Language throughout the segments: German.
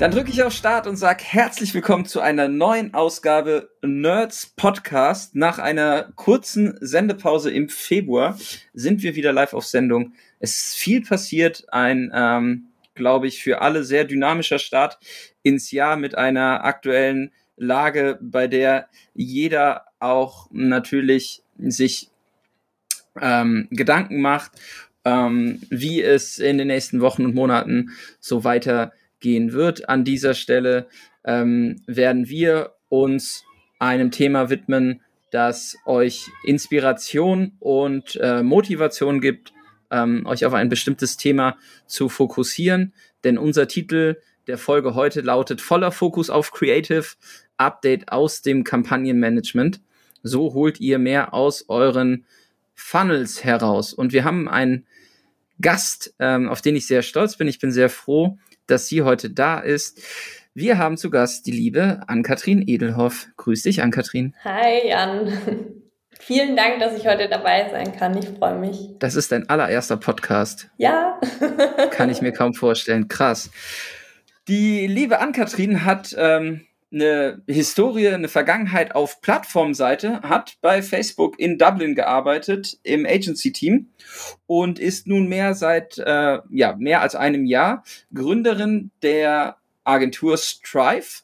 Dann drücke ich auf Start und sage herzlich willkommen zu einer neuen Ausgabe Nerds Podcast. Nach einer kurzen Sendepause im Februar sind wir wieder live auf Sendung. Es ist viel passiert, ein, ähm, glaube ich, für alle sehr dynamischer Start ins Jahr mit einer aktuellen Lage, bei der jeder auch natürlich sich ähm, Gedanken macht, ähm, wie es in den nächsten Wochen und Monaten so weiter gehen wird. An dieser Stelle ähm, werden wir uns einem Thema widmen, das euch Inspiration und äh, Motivation gibt, ähm, euch auf ein bestimmtes Thema zu fokussieren. Denn unser Titel der Folge heute lautet voller Fokus auf Creative Update aus dem Kampagnenmanagement. So holt ihr mehr aus euren Funnels heraus. Und wir haben einen Gast, ähm, auf den ich sehr stolz bin. Ich bin sehr froh, dass sie heute da ist. Wir haben zu Gast die liebe Ann-Kathrin Edelhoff. Grüß dich, Ann-Kathrin. Hi, Jan. Vielen Dank, dass ich heute dabei sein kann. Ich freue mich. Das ist dein allererster Podcast. Ja. kann ich mir kaum vorstellen. Krass. Die liebe Ann-Kathrin hat ähm, eine Historie, eine Vergangenheit auf Plattformseite, hat bei Facebook in Dublin gearbeitet im Agency-Team und ist nunmehr seit äh, ja, mehr als einem Jahr Gründerin der Agentur Strive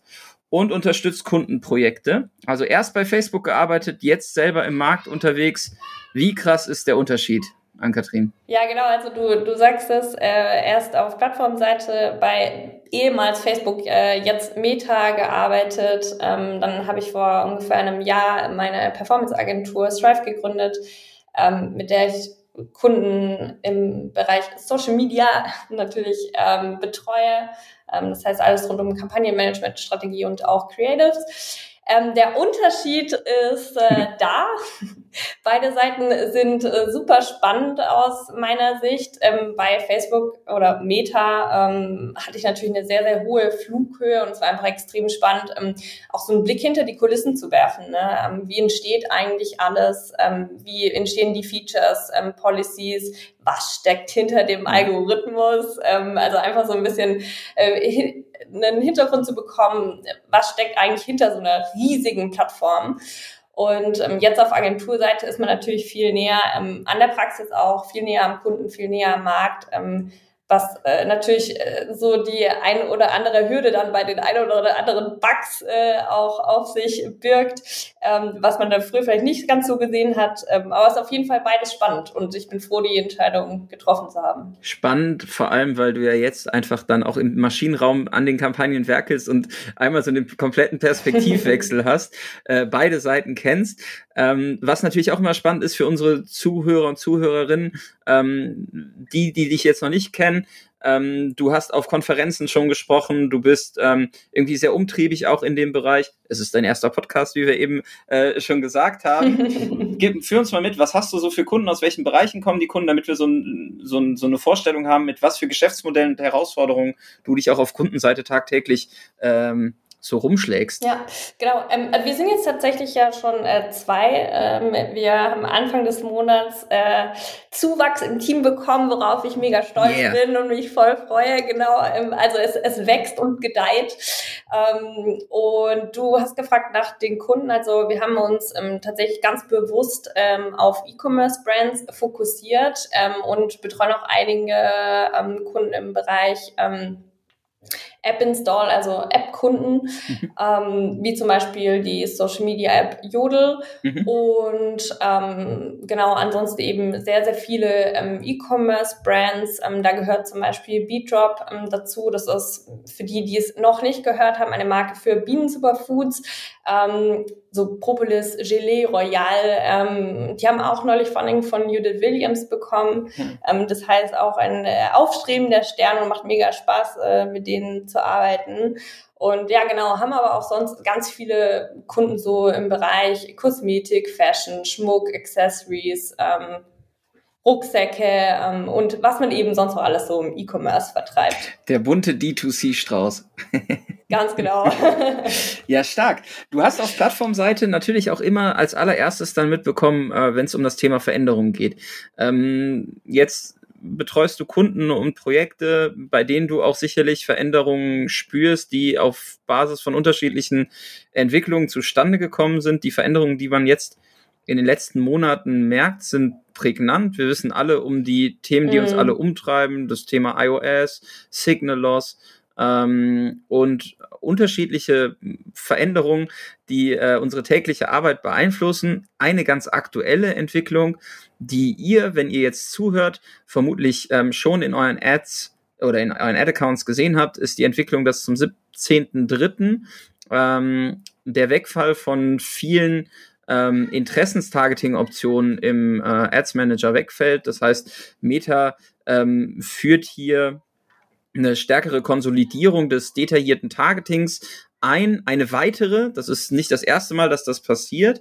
und unterstützt Kundenprojekte. Also erst bei Facebook gearbeitet, jetzt selber im Markt unterwegs. Wie krass ist der Unterschied? An Kathrin. Ja, genau. Also du, du sagst es äh, erst auf Plattformseite bei ehemals Facebook, äh, jetzt Meta gearbeitet. Ähm, dann habe ich vor ungefähr einem Jahr meine Performance-Agentur Strive gegründet, ähm, mit der ich Kunden im Bereich Social Media natürlich ähm, betreue. Ähm, das heißt alles rund um Kampagnenmanagement, Strategie und auch Creatives. Ähm, der Unterschied ist äh, da. Beide Seiten sind äh, super spannend aus meiner Sicht. Ähm, bei Facebook oder Meta ähm, hatte ich natürlich eine sehr, sehr hohe Flughöhe und es war einfach extrem spannend, ähm, auch so einen Blick hinter die Kulissen zu werfen. Ne? Ähm, wie entsteht eigentlich alles? Ähm, wie entstehen die Features, ähm, Policies? Was steckt hinter dem Algorithmus? Ähm, also einfach so ein bisschen äh, einen Hintergrund zu bekommen, was steckt eigentlich hinter so einer riesigen Plattform. Und ähm, jetzt auf Agenturseite ist man natürlich viel näher ähm, an der Praxis auch, viel näher am Kunden, viel näher am Markt. Ähm, was äh, natürlich äh, so die ein oder andere Hürde dann bei den ein oder anderen Bugs äh, auch auf sich birgt, ähm, was man dann früher vielleicht nicht ganz so gesehen hat. Ähm, aber es ist auf jeden Fall beides spannend und ich bin froh, die Entscheidung getroffen zu haben. Spannend, vor allem, weil du ja jetzt einfach dann auch im Maschinenraum an den Kampagnen werkelst und einmal so einen kompletten Perspektivwechsel hast, äh, beide Seiten kennst. Ähm, was natürlich auch immer spannend ist für unsere Zuhörer und Zuhörerinnen, ähm, die, die dich jetzt noch nicht kennen. Ähm, du hast auf Konferenzen schon gesprochen, du bist ähm, irgendwie sehr umtriebig auch in dem Bereich. Es ist dein erster Podcast, wie wir eben äh, schon gesagt haben. Gib, führ uns mal mit, was hast du so für Kunden, aus welchen Bereichen kommen die Kunden, damit wir so, ein, so, ein, so eine Vorstellung haben, mit was für Geschäftsmodellen und Herausforderungen du dich auch auf Kundenseite tagtäglich ähm, so rumschlägst. Ja, genau. Ähm, wir sind jetzt tatsächlich ja schon äh, zwei. Ähm, wir haben Anfang des Monats äh, Zuwachs im Team bekommen, worauf ich mega stolz yeah. bin und mich voll freue. Genau. Ähm, also es, es wächst und gedeiht. Ähm, und du hast gefragt nach den Kunden. Also wir haben uns ähm, tatsächlich ganz bewusst ähm, auf E-Commerce-Brands fokussiert und betreuen auch einige Kunden im Bereich App-Install, also App-Kunden, mhm. ähm, wie zum Beispiel die Social-Media-App Jodel mhm. und ähm, genau ansonsten eben sehr, sehr viele ähm, E-Commerce-Brands. Ähm, da gehört zum Beispiel Beatrop ähm, dazu. Das ist für die, die es noch nicht gehört haben, eine Marke für Bienen-Superfoods. Ähm, so Propolis, Gelee, Royal. Die haben auch neulich Funding von Judith Williams bekommen. Mhm. Das heißt auch ein äh, aufstrebender Stern und macht mega Spaß, äh, mit denen zu zu arbeiten. Und ja, genau, haben aber auch sonst ganz viele Kunden so im Bereich Kosmetik, Fashion, Schmuck, Accessories, ähm, Rucksäcke ähm, und was man eben sonst noch alles so im E-Commerce vertreibt. Der bunte D2C-Strauß. Ganz genau. ja, stark. Du hast auf Plattformseite natürlich auch immer als allererstes dann mitbekommen, äh, wenn es um das Thema Veränderung geht. Ähm, jetzt betreust du Kunden und Projekte, bei denen du auch sicherlich Veränderungen spürst, die auf Basis von unterschiedlichen Entwicklungen zustande gekommen sind. Die Veränderungen, die man jetzt in den letzten Monaten merkt, sind prägnant. Wir wissen alle um die Themen, die mhm. uns alle umtreiben, das Thema iOS, Signal Loss ähm, und unterschiedliche Veränderungen, die äh, unsere tägliche Arbeit beeinflussen. Eine ganz aktuelle Entwicklung, die ihr, wenn ihr jetzt zuhört, vermutlich ähm, schon in euren Ads oder in euren Ad-Accounts gesehen habt, ist die Entwicklung, dass zum 17.03. Ähm, der Wegfall von vielen ähm, Interessenstargeting-Option im äh, Ads Manager wegfällt. Das heißt, Meta ähm, führt hier eine stärkere Konsolidierung des detaillierten Targetings ein. Eine weitere, das ist nicht das erste Mal, dass das passiert,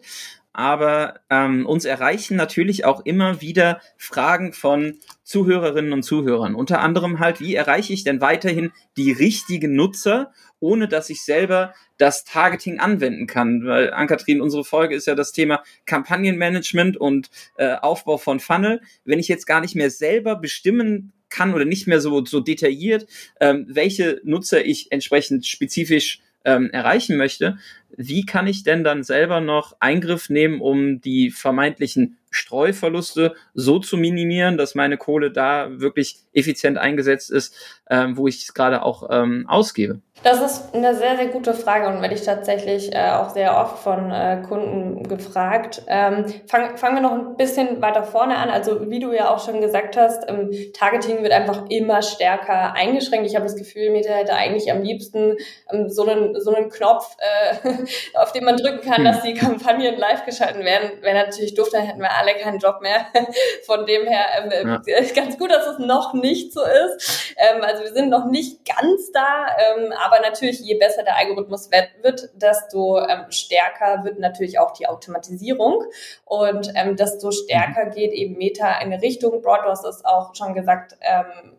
aber ähm, uns erreichen natürlich auch immer wieder Fragen von Zuhörerinnen und Zuhörern. Unter anderem halt, wie erreiche ich denn weiterhin die richtigen Nutzer, ohne dass ich selber das Targeting anwenden kann? Weil, Ankatrin, unsere Folge ist ja das Thema Kampagnenmanagement und äh, Aufbau von Funnel. Wenn ich jetzt gar nicht mehr selber bestimmen kann oder nicht mehr so, so detailliert, ähm, welche Nutzer ich entsprechend spezifisch ähm, erreichen möchte, wie kann ich denn dann selber noch Eingriff nehmen, um die vermeintlichen Streuverluste so zu minimieren, dass meine Kohle da wirklich effizient eingesetzt ist, ähm, wo ich es gerade auch ähm, ausgebe? Das ist eine sehr, sehr gute Frage und werde ich tatsächlich äh, auch sehr oft von äh, Kunden gefragt. Ähm, fang, fangen wir noch ein bisschen weiter vorne an. Also wie du ja auch schon gesagt hast, ähm, Targeting wird einfach immer stärker eingeschränkt. Ich habe das Gefühl, Meta hätte eigentlich am liebsten ähm, so, einen, so einen Knopf, äh, auf den man drücken kann, hm. dass die Kampagnen live geschalten werden. Wäre natürlich doof, dann hätten wir alle keinen Job mehr. Von dem her ähm, ja. ganz gut, dass es noch nicht so ist. Ähm, also wir sind noch nicht ganz da, ähm, aber natürlich, je besser der Algorithmus wird, desto ähm, stärker wird natürlich auch die Automatisierung und ähm, desto stärker mhm. geht eben Meta in Richtung Broad. Du hast es auch schon gesagt, ähm,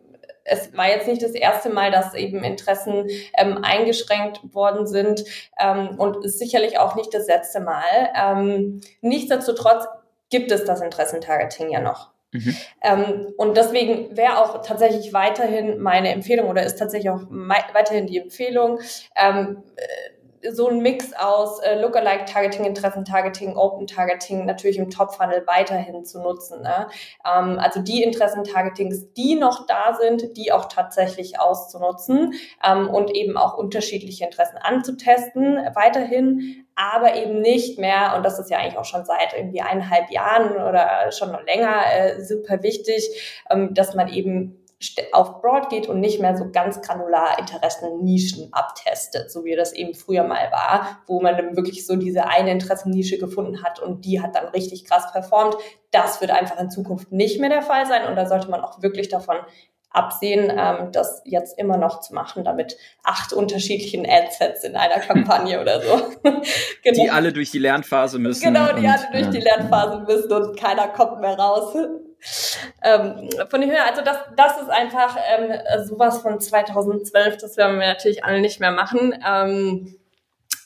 es war jetzt nicht das erste Mal, dass eben Interessen ähm, eingeschränkt worden sind ähm, und ist sicherlich auch nicht das letzte Mal. Ähm, nichtsdestotrotz gibt es das Interessentargeting ja noch. Mhm. Ähm, und deswegen wäre auch tatsächlich weiterhin meine Empfehlung oder ist tatsächlich auch weiterhin die Empfehlung, ähm, so ein Mix aus äh, Lookalike-Targeting, Interessen-Targeting, Open-Targeting natürlich im Top-Funnel weiterhin zu nutzen. Ne? Ähm, also die Interessen-Targetings, die noch da sind, die auch tatsächlich auszunutzen ähm, und eben auch unterschiedliche Interessen anzutesten weiterhin, aber eben nicht mehr, und das ist ja eigentlich auch schon seit irgendwie eineinhalb Jahren oder schon noch länger äh, super wichtig, ähm, dass man eben auf Broad geht und nicht mehr so ganz granular Interessennischen abtestet, so wie das eben früher mal war, wo man dann wirklich so diese eine Interessennische gefunden hat und die hat dann richtig krass performt. Das wird einfach in Zukunft nicht mehr der Fall sein und da sollte man auch wirklich davon absehen, ähm, das jetzt immer noch zu machen, damit acht unterschiedlichen Adsets in einer Kampagne oder so. genau. Die alle durch die Lernphase müssen. Genau, die und, alle durch ja. die Lernphase müssen und keiner kommt mehr raus. Ähm, von dem her, also das, das ist einfach ähm, sowas von 2012, das werden wir natürlich alle nicht mehr machen. Ähm,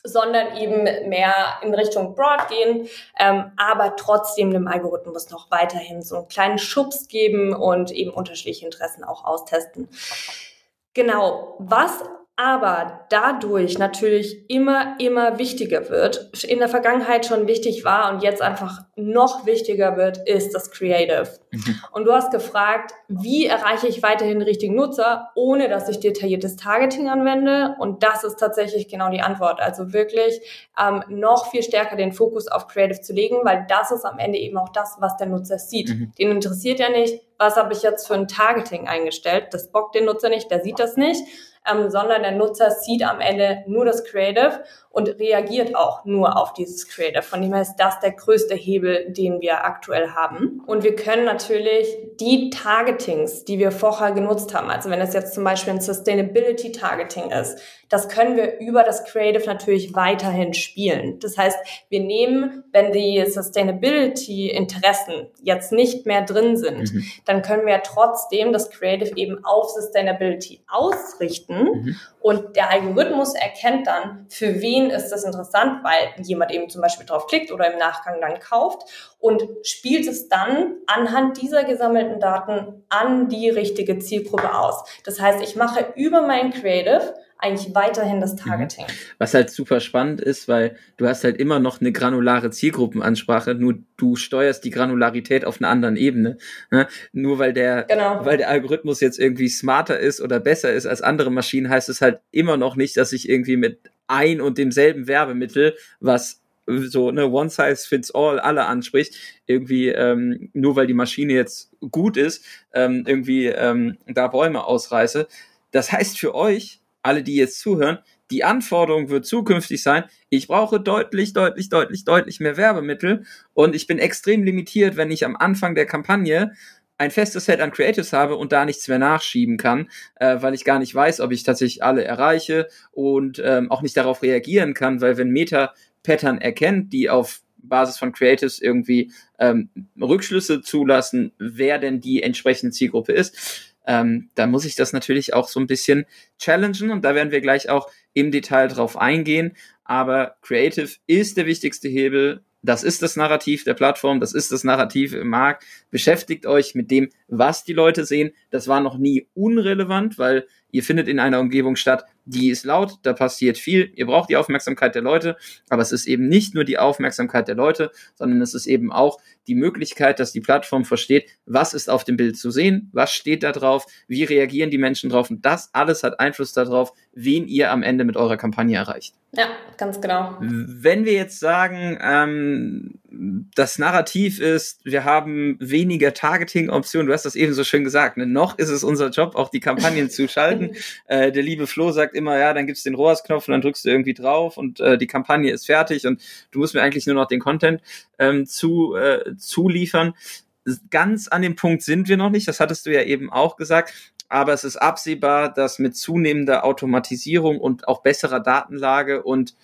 sondern eben mehr in Richtung Broad gehen, ähm, aber trotzdem dem Algorithmus noch weiterhin so einen kleinen Schubs geben und eben unterschiedliche Interessen auch austesten. Genau, was aber dadurch natürlich immer, immer wichtiger wird, in der Vergangenheit schon wichtig war und jetzt einfach noch wichtiger wird, ist das Creative. Mhm. Und du hast gefragt, wie erreiche ich weiterhin richtigen Nutzer, ohne dass ich detailliertes Targeting anwende? Und das ist tatsächlich genau die Antwort. Also wirklich ähm, noch viel stärker den Fokus auf Creative zu legen, weil das ist am Ende eben auch das, was der Nutzer sieht. Mhm. Den interessiert ja nicht, was habe ich jetzt für ein Targeting eingestellt. Das bockt den Nutzer nicht, der sieht das nicht ähm, sondern der Nutzer sieht am Ende nur das Creative und reagiert auch nur auf dieses Creative. Von dem her ist das der größte Hebel, den wir aktuell haben. Und wir können natürlich die Targetings, die wir vorher genutzt haben, also wenn es jetzt zum Beispiel ein Sustainability Targeting ist, das können wir über das Creative natürlich weiterhin spielen. Das heißt, wir nehmen, wenn die Sustainability-Interessen jetzt nicht mehr drin sind, mhm. dann können wir trotzdem das Creative eben auf Sustainability ausrichten mhm. und der Algorithmus erkennt dann, für wen ist das interessant, weil jemand eben zum Beispiel drauf klickt oder im Nachgang dann kauft und spielt es dann anhand dieser gesammelten Daten an die richtige Zielgruppe aus. Das heißt, ich mache über mein Creative eigentlich weiterhin das mhm. Targeting. Was halt super spannend ist, weil du hast halt immer noch eine granulare Zielgruppenansprache, nur du steuerst die Granularität auf einer anderen Ebene. Ne? Nur weil der, genau. weil der Algorithmus jetzt irgendwie smarter ist oder besser ist als andere Maschinen, heißt es halt immer noch nicht, dass ich irgendwie mit ein und demselben Werbemittel, was so eine One Size Fits All alle anspricht, irgendwie ähm, nur weil die Maschine jetzt gut ist, ähm, irgendwie ähm, da Bäume ausreiße. Das heißt für euch, alle, die jetzt zuhören, die Anforderung wird zukünftig sein, ich brauche deutlich, deutlich, deutlich, deutlich mehr Werbemittel und ich bin extrem limitiert, wenn ich am Anfang der Kampagne ein festes Set an Creatives habe und da nichts mehr nachschieben kann, äh, weil ich gar nicht weiß, ob ich tatsächlich alle erreiche und ähm, auch nicht darauf reagieren kann, weil wenn Meta Pattern erkennt, die auf Basis von Creatives irgendwie ähm, Rückschlüsse zulassen, wer denn die entsprechende Zielgruppe ist, ähm, da muss ich das natürlich auch so ein bisschen challengen und da werden wir gleich auch im Detail drauf eingehen. Aber Creative ist der wichtigste Hebel. Das ist das Narrativ der Plattform, das ist das Narrativ im Markt. Beschäftigt euch mit dem, was die Leute sehen. Das war noch nie unrelevant, weil ihr findet in einer Umgebung statt, die ist laut, da passiert viel, ihr braucht die Aufmerksamkeit der Leute, aber es ist eben nicht nur die Aufmerksamkeit der Leute, sondern es ist eben auch die Möglichkeit, dass die Plattform versteht, was ist auf dem Bild zu sehen, was steht da drauf, wie reagieren die Menschen drauf und das alles hat Einfluss darauf, wen ihr am Ende mit eurer Kampagne erreicht. Ja, ganz genau. Wenn wir jetzt sagen, ähm, das Narrativ ist, wir haben weniger Targeting-Optionen, du hast das eben so schön gesagt, ne? noch ist es unser Job, auch die Kampagnen zu schalten. Äh, der liebe Flo sagt immer, ja, dann gibt's den ROAS-Knopf und dann drückst du irgendwie drauf und äh, die Kampagne ist fertig und du musst mir eigentlich nur noch den Content ähm, zu, äh, zuliefern. Ganz an dem Punkt sind wir noch nicht, das hattest du ja eben auch gesagt aber es ist absehbar, dass mit zunehmender Automatisierung und auch besserer Datenlage und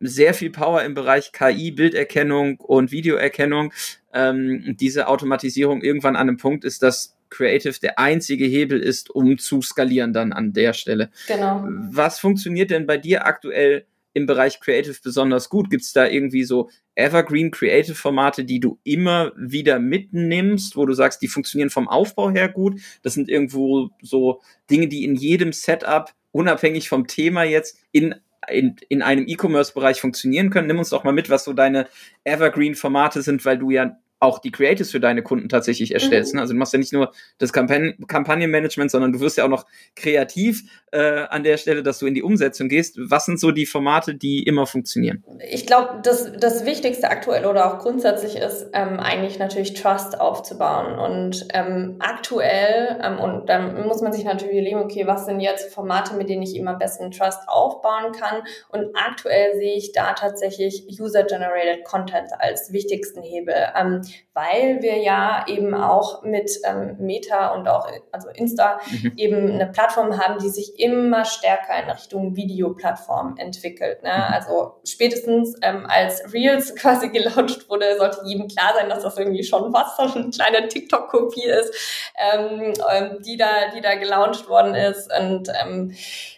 sehr viel Power im Bereich KI, Bilderkennung und Videoerkennung, ähm, diese Automatisierung irgendwann an einem Punkt ist, dass Creative der einzige Hebel ist, um zu skalieren dann an der Stelle. Genau. Was funktioniert denn bei dir aktuell im Bereich Creative besonders gut? Gibt es da irgendwie so Evergreen Creative Formate, die du immer wieder mitnimmst, wo du sagst, die funktionieren vom Aufbau her gut? Das sind irgendwo so Dinge, die in jedem Setup unabhängig vom Thema jetzt in in, in einem E-Commerce-Bereich funktionieren können. Nimm uns doch mal mit, was so deine Evergreen-Formate sind, weil du ja auch die Creatives für deine Kunden tatsächlich erstellst. Mhm. Ne? Also du machst ja nicht nur das Kampagnen Kampagnenmanagement, sondern du wirst ja auch noch kreativ äh, an der Stelle, dass du in die Umsetzung gehst. Was sind so die Formate, die immer funktionieren? Ich glaube, das, das Wichtigste aktuell oder auch grundsätzlich ist ähm, eigentlich natürlich Trust aufzubauen. Und ähm, aktuell, ähm, und dann muss man sich natürlich überlegen, okay, was sind jetzt Formate, mit denen ich immer am besten Trust aufbauen kann? Und aktuell sehe ich da tatsächlich User-Generated Content als wichtigsten Hebel. Ähm, weil wir ja eben auch mit ähm, Meta und auch also Insta mhm. eben eine Plattform haben, die sich immer stärker in Richtung Videoplattform entwickelt. Ne? Mhm. Also spätestens ähm, als Reels quasi gelauncht wurde, sollte jedem klar sein, dass das irgendwie schon was so eine kleine TikTok-Kopie ist, ähm, ähm, die da, die da gelauncht worden ist und ähm,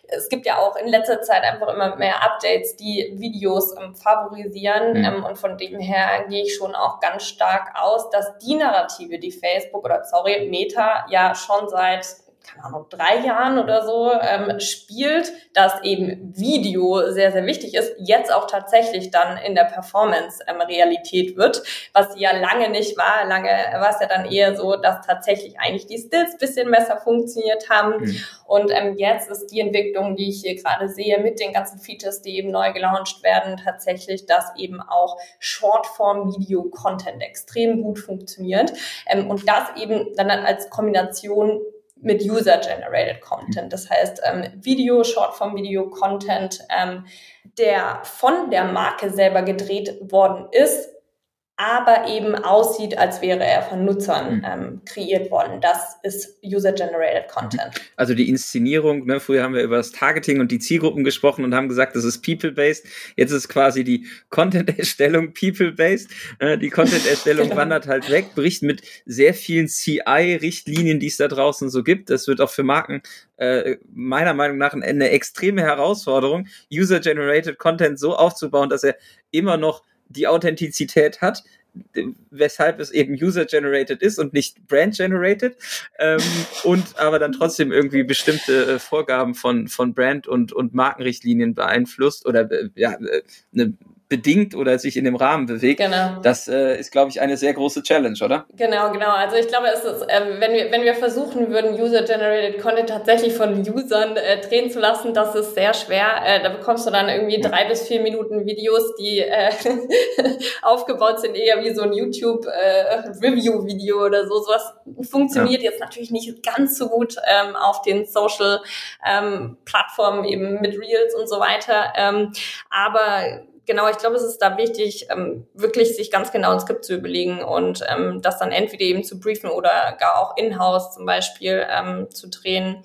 es gibt ja auch in letzter Zeit einfach immer mehr Updates, die Videos ähm, favorisieren. Mhm. Ähm, und von dem her gehe ich schon auch ganz stark aus, dass die Narrative, die Facebook oder sorry, Meta ja schon seit keine Ahnung, drei Jahren oder so ähm, spielt, dass eben Video sehr, sehr wichtig ist, jetzt auch tatsächlich dann in der Performance ähm, Realität wird, was ja lange nicht war. Lange war es ja dann eher so, dass tatsächlich eigentlich die Stills bisschen besser funktioniert haben. Mhm. Und ähm, jetzt ist die Entwicklung, die ich hier gerade sehe, mit den ganzen Features, die eben neu gelauncht werden, tatsächlich, dass eben auch Shortform-Video-Content extrem gut funktioniert. Ähm, und das eben dann als Kombination mit User-Generated Content. Das heißt, ähm, Video, Shortform-Video-Content, ähm, der von der Marke selber gedreht worden ist, aber eben aussieht, als wäre er von Nutzern mhm. ähm, kreiert worden. Das ist User-Generated Content. Also die Inszenierung, ne, früher haben wir über das Targeting und die Zielgruppen gesprochen und haben gesagt, das ist People-Based. Jetzt ist quasi die Content-Erstellung People-Based. Äh, die Content-Erstellung genau. wandert halt weg, bricht mit sehr vielen CI-Richtlinien, die es da draußen so gibt. Das wird auch für Marken äh, meiner Meinung nach eine extreme Herausforderung, User-Generated Content so aufzubauen, dass er immer noch die Authentizität hat, weshalb es eben user-generated ist und nicht brand-generated ähm, und aber dann trotzdem irgendwie bestimmte äh, Vorgaben von, von Brand- und, und Markenrichtlinien beeinflusst oder äh, ja, äh, eine bedingt oder sich in dem Rahmen bewegt. Genau. Das äh, ist, glaube ich, eine sehr große Challenge, oder? Genau, genau. Also ich glaube, es ist, äh, wenn wir wenn wir versuchen würden, User-generated Content tatsächlich von Usern äh, drehen zu lassen, das ist sehr schwer. Äh, da bekommst du dann irgendwie drei bis vier Minuten Videos, die äh, aufgebaut sind eher wie so ein YouTube äh, oder so. Sowas funktioniert ja. jetzt natürlich nicht ganz so gut ähm, auf den Social ähm, Plattformen eben mit Reels und so weiter. Ähm, aber genau, ich glaube, es ist da wichtig, ähm, wirklich sich ganz genau ein Skript zu überlegen und ähm, das dann entweder eben zu briefen oder gar auch in-house zum Beispiel ähm, zu drehen.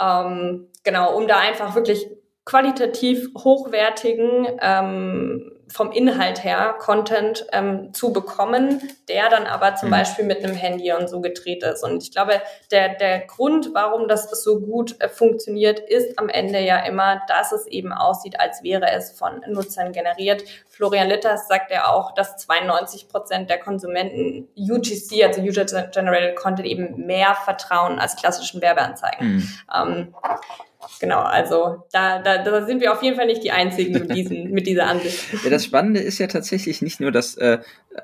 Ähm, genau, um da einfach wirklich qualitativ hochwertigen ähm, vom Inhalt her Content ähm, zu bekommen, der dann aber zum mhm. Beispiel mit einem Handy und so gedreht ist. Und ich glaube, der, der Grund, warum das so gut äh, funktioniert, ist am Ende ja immer, dass es eben aussieht, als wäre es von Nutzern generiert. Florian Litters sagt ja auch, dass 92 Prozent der Konsumenten UGC, also User Generated Content, eben mehr vertrauen als klassischen Werbeanzeigen. Mhm. Ähm, Genau, also da, da, da sind wir auf jeden Fall nicht die Einzigen mit, diesen, mit dieser Ansicht. Ja, das Spannende ist ja tatsächlich nicht nur, dass äh,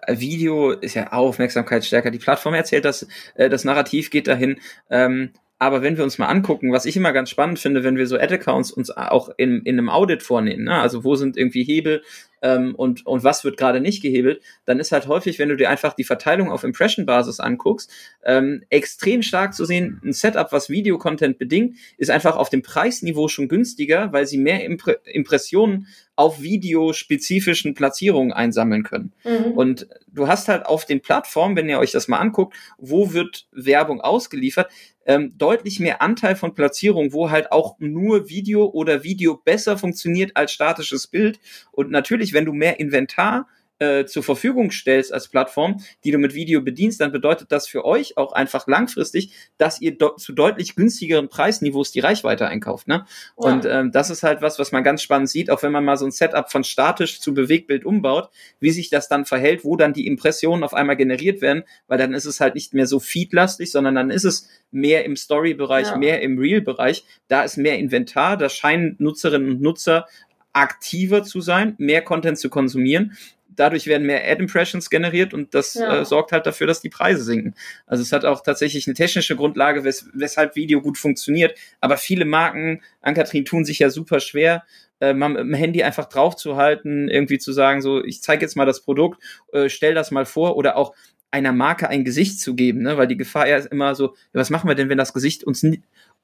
Video ist ja aufmerksamkeitsstärker. Die Plattform erzählt das, äh, das Narrativ geht dahin. Ähm, aber wenn wir uns mal angucken, was ich immer ganz spannend finde, wenn wir so Ad-Accounts uns auch in, in einem Audit vornehmen, ne? also wo sind irgendwie Hebel ähm, und, und was wird gerade nicht gehebelt, dann ist halt häufig, wenn du dir einfach die Verteilung auf Impression-Basis anguckst, ähm, extrem stark zu sehen, ein Setup, was Videocontent bedingt, ist einfach auf dem Preisniveau schon günstiger, weil sie mehr Impre Impressionen auf videospezifischen Platzierungen einsammeln können. Mhm. Und du hast halt auf den Plattformen, wenn ihr euch das mal anguckt, wo wird Werbung ausgeliefert, ähm, deutlich mehr Anteil von Platzierungen, wo halt auch nur Video oder Video besser funktioniert als statisches Bild. Und natürlich, wenn du mehr Inventar äh, zur Verfügung stellst als Plattform, die du mit Video bedienst, dann bedeutet das für euch auch einfach langfristig, dass ihr do zu deutlich günstigeren Preisniveaus die Reichweite einkauft. Ne? Ja. Und ähm, das ist halt was, was man ganz spannend sieht, auch wenn man mal so ein Setup von statisch zu Bewegtbild umbaut, wie sich das dann verhält, wo dann die Impressionen auf einmal generiert werden, weil dann ist es halt nicht mehr so feedlastig, sondern dann ist es mehr im Story-Bereich, ja. mehr im Real-Bereich. Da ist mehr Inventar, da scheinen Nutzerinnen und Nutzer aktiver zu sein, mehr Content zu konsumieren dadurch werden mehr Ad-Impressions generiert und das ja. äh, sorgt halt dafür, dass die Preise sinken. Also es hat auch tatsächlich eine technische Grundlage, wes weshalb Video gut funktioniert. Aber viele Marken, Ankatrin, tun sich ja super schwer, äh, mal mit dem Handy einfach draufzuhalten, irgendwie zu sagen, so, ich zeige jetzt mal das Produkt, äh, stell das mal vor oder auch einer Marke ein Gesicht zu geben, ne? weil die Gefahr ja ist immer so, was machen wir denn, wenn das Gesicht uns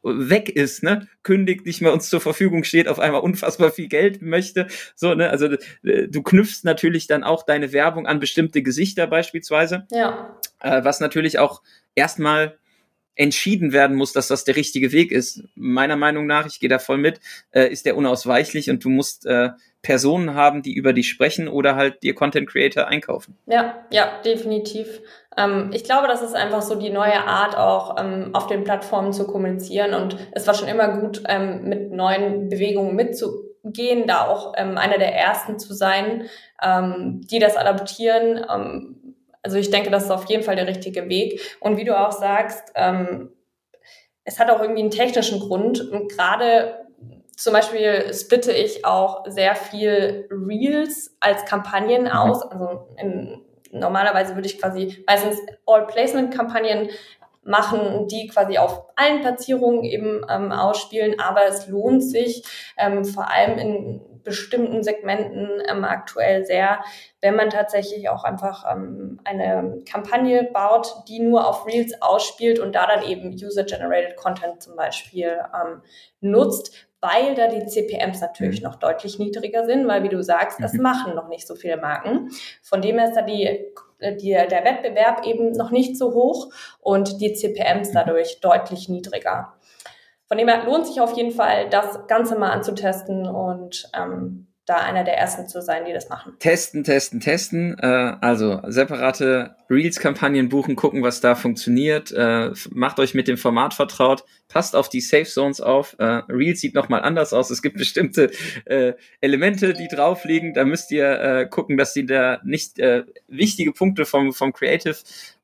weg ist, ne, kündigt, nicht mehr uns zur Verfügung steht, auf einmal unfassbar viel Geld möchte, so, ne, also du knüpfst natürlich dann auch deine Werbung an bestimmte Gesichter beispielsweise. Ja. Äh, was natürlich auch erstmal entschieden werden muss, dass das der richtige Weg ist. Meiner Meinung nach, ich gehe da voll mit, äh, ist der unausweichlich und du musst äh, Personen haben, die über dich sprechen oder halt dir Content Creator einkaufen. Ja, ja, definitiv. Ähm, ich glaube, das ist einfach so die neue Art auch ähm, auf den Plattformen zu kommunizieren und es war schon immer gut, ähm, mit neuen Bewegungen mitzugehen, da auch ähm, einer der ersten zu sein, ähm, die das adaptieren. Ähm, also ich denke, das ist auf jeden Fall der richtige Weg. Und wie du auch sagst, es hat auch irgendwie einen technischen Grund und gerade zum Beispiel splitte ich auch sehr viel Reels als Kampagnen mhm. aus. Also in, normalerweise würde ich quasi meistens All-Placement-Kampagnen machen, die quasi auf allen Platzierungen eben ähm, ausspielen. Aber es lohnt sich ähm, vor allem in bestimmten Segmenten ähm, aktuell sehr, wenn man tatsächlich auch einfach ähm, eine Kampagne baut, die nur auf Reels ausspielt und da dann eben User-Generated Content zum Beispiel ähm, nutzt, weil da die CPMs natürlich mhm. noch deutlich niedriger sind, weil wie du sagst, das mhm. machen noch nicht so viele Marken. Von dem her ist da die, die, der Wettbewerb eben noch nicht so hoch und die CPMs mhm. dadurch deutlich niedriger. Von dem her lohnt sich auf jeden Fall, das Ganze mal anzutesten und ähm, da einer der ersten zu sein, die das machen. Testen, testen, testen. Äh, also separate Reels-Kampagnen buchen, gucken, was da funktioniert. Äh, macht euch mit dem Format vertraut. Passt auf die Safe Zones auf. Äh, Reels sieht nochmal anders aus. Es gibt bestimmte äh, Elemente, die drauf liegen. Da müsst ihr äh, gucken, dass die da nicht äh, wichtige Punkte vom, vom Creative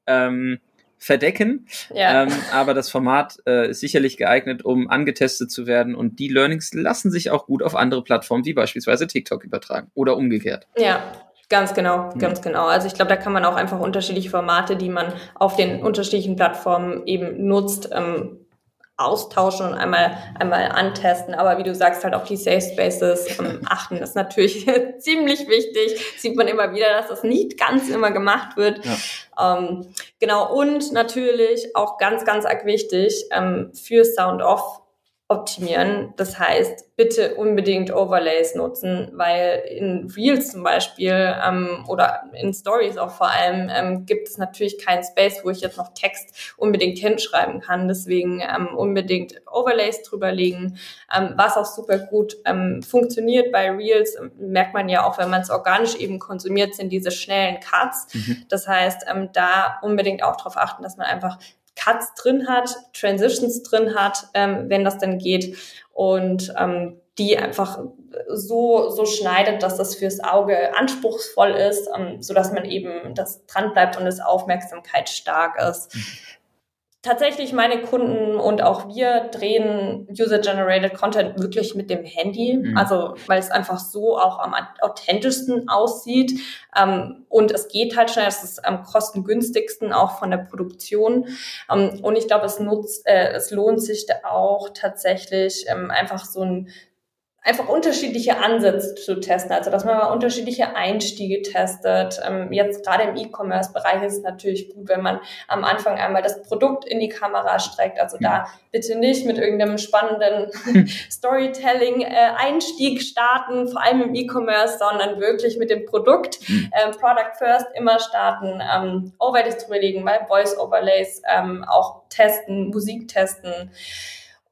ähm, verdecken. Ja. Ähm, aber das Format äh, ist sicherlich geeignet, um angetestet zu werden und die Learnings lassen sich auch gut auf andere Plattformen wie beispielsweise TikTok übertragen oder umgekehrt. Ja. Ganz genau, ganz mhm. genau. Also ich glaube, da kann man auch einfach unterschiedliche Formate, die man auf den unterschiedlichen Plattformen eben nutzt, ähm, austauschen und einmal, einmal antesten. Aber wie du sagst, halt auf die Safe Spaces ähm, achten ist natürlich ziemlich wichtig. Sieht man immer wieder, dass das nicht ganz immer gemacht wird. Ja. Ähm, genau. Und natürlich auch ganz, ganz arg wichtig ähm, für Sound Off optimieren. Das heißt, bitte unbedingt Overlays nutzen, weil in Reels zum Beispiel ähm, oder in Stories auch vor allem ähm, gibt es natürlich keinen Space, wo ich jetzt noch Text unbedingt hinschreiben kann. Deswegen ähm, unbedingt Overlays drüberlegen. Ähm, was auch super gut ähm, funktioniert bei Reels, ähm, merkt man ja auch, wenn man es organisch eben konsumiert, sind diese schnellen Cuts. Mhm. Das heißt, ähm, da unbedingt auch darauf achten, dass man einfach Cuts drin hat, Transitions drin hat, ähm, wenn das denn geht und ähm, die einfach so so schneidet, dass das fürs Auge anspruchsvoll ist, ähm, so dass man eben das dran bleibt und es Aufmerksamkeit stark ist. Tatsächlich meine Kunden und auch wir drehen User-Generated Content wirklich mit dem Handy, mhm. also weil es einfach so auch am authentischsten aussieht. Ähm, und es geht halt schnell, es ist am kostengünstigsten auch von der Produktion. Ähm, und ich glaube, es nutzt, äh, es lohnt sich da auch tatsächlich ähm, einfach so ein einfach unterschiedliche Ansätze zu testen, also dass man mal unterschiedliche Einstiege testet. Ähm, jetzt gerade im E-Commerce-Bereich ist es natürlich gut, wenn man am Anfang einmal das Produkt in die Kamera streckt. Also da bitte nicht mit irgendeinem spannenden Storytelling-Einstieg äh, starten, vor allem im E-Commerce, sondern wirklich mit dem Produkt. Ähm, Product First immer starten, ähm, Overlays drüber legen, mal Voice-Overlays ähm, auch testen, Musik testen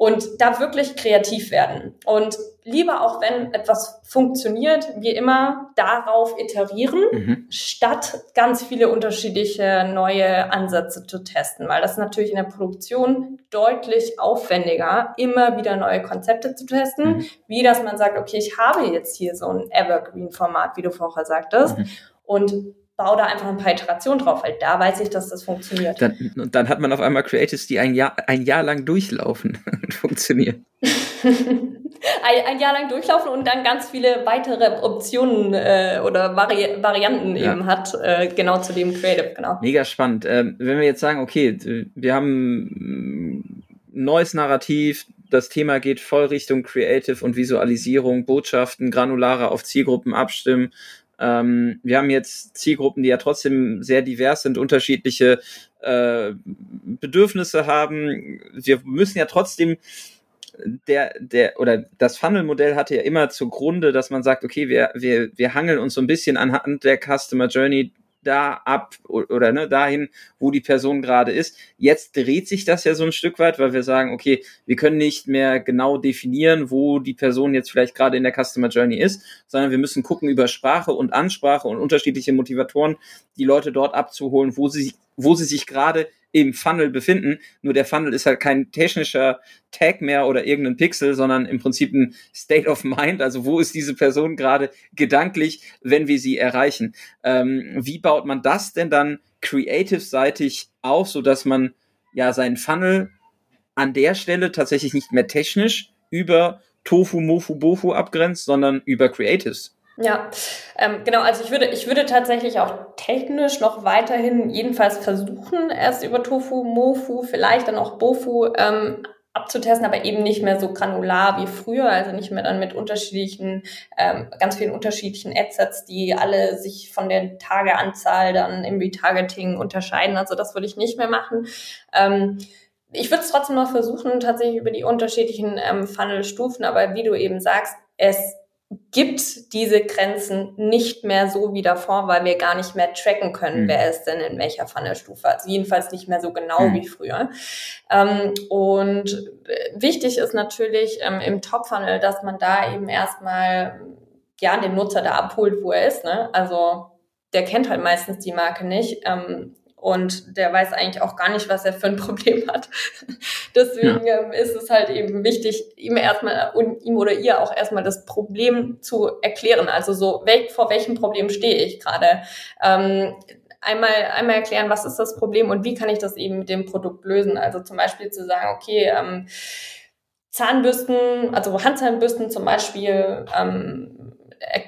und da wirklich kreativ werden. Und lieber auch, wenn etwas funktioniert, wie immer darauf iterieren, mhm. statt ganz viele unterschiedliche neue Ansätze zu testen, weil das natürlich in der Produktion deutlich aufwendiger, immer wieder neue Konzepte zu testen, mhm. wie dass man sagt, okay, ich habe jetzt hier so ein Evergreen-Format, wie du vorher sagtest, mhm. und baue da einfach ein paar Iterationen drauf, weil da weiß ich, dass das funktioniert. Dann, und dann hat man auf einmal Creatives, die ein Jahr, ein Jahr lang durchlaufen und funktionieren. ein, ein, Jahr lang durchlaufen und dann ganz viele weitere Optionen äh, oder Vari Varianten ja. eben hat, äh, genau zu dem Creative, genau. Mega spannend. Ähm, wenn wir jetzt sagen, okay, wir haben ein neues Narrativ, das Thema geht voll Richtung Creative und Visualisierung, Botschaften, granulare auf Zielgruppen abstimmen, ähm, wir haben jetzt Zielgruppen, die ja trotzdem sehr divers sind, unterschiedliche äh, Bedürfnisse haben. Wir müssen ja trotzdem der, der, oder das Funnel-Modell hatte ja immer zugrunde, dass man sagt, okay, wir, wir, wir hangeln uns so ein bisschen anhand der Customer Journey da ab oder ne, dahin, wo die Person gerade ist. Jetzt dreht sich das ja so ein Stück weit, weil wir sagen, okay, wir können nicht mehr genau definieren, wo die Person jetzt vielleicht gerade in der Customer Journey ist, sondern wir müssen gucken über Sprache und Ansprache und unterschiedliche Motivatoren, die Leute dort abzuholen, wo sie, wo sie sich gerade im Funnel befinden. Nur der Funnel ist halt kein technischer Tag mehr oder irgendein Pixel, sondern im Prinzip ein State of Mind. Also wo ist diese Person gerade gedanklich, wenn wir sie erreichen? Ähm, wie baut man das denn dann creative-seitig auf, so dass man ja seinen Funnel an der Stelle tatsächlich nicht mehr technisch über Tofu, Mofu, Bofu abgrenzt, sondern über Creatives? Ja, ähm, genau. Also ich würde, ich würde tatsächlich auch technisch noch weiterhin jedenfalls versuchen, erst über Tofu, Mofu, vielleicht dann auch Bofu ähm, abzutesten, aber eben nicht mehr so granular wie früher, also nicht mehr dann mit unterschiedlichen, ähm, ganz vielen unterschiedlichen Adsets, die alle sich von der Tageanzahl dann im Retargeting unterscheiden. Also das würde ich nicht mehr machen. Ähm, ich würde es trotzdem noch versuchen, tatsächlich über die unterschiedlichen ähm, Funnel-Stufen, aber wie du eben sagst, es gibt diese Grenzen nicht mehr so wie davor, weil wir gar nicht mehr tracken können, mhm. wer ist denn in welcher Funnelstufe. Also jedenfalls nicht mehr so genau mhm. wie früher. Ähm, und äh, wichtig ist natürlich ähm, im Top-Funnel, dass man da eben erstmal ja den Nutzer da abholt, wo er ist. Ne? Also der kennt halt meistens die Marke nicht. Ähm, und der weiß eigentlich auch gar nicht, was er für ein Problem hat. Deswegen ja. ähm, ist es halt eben wichtig, ihm erstmal und ihm oder ihr auch erstmal das Problem zu erklären. Also so, wel vor welchem Problem stehe ich gerade? Ähm, einmal, einmal erklären, was ist das Problem und wie kann ich das eben mit dem Produkt lösen. Also zum Beispiel zu sagen, okay, ähm, Zahnbürsten, also Handzahnbürsten zum Beispiel, ähm,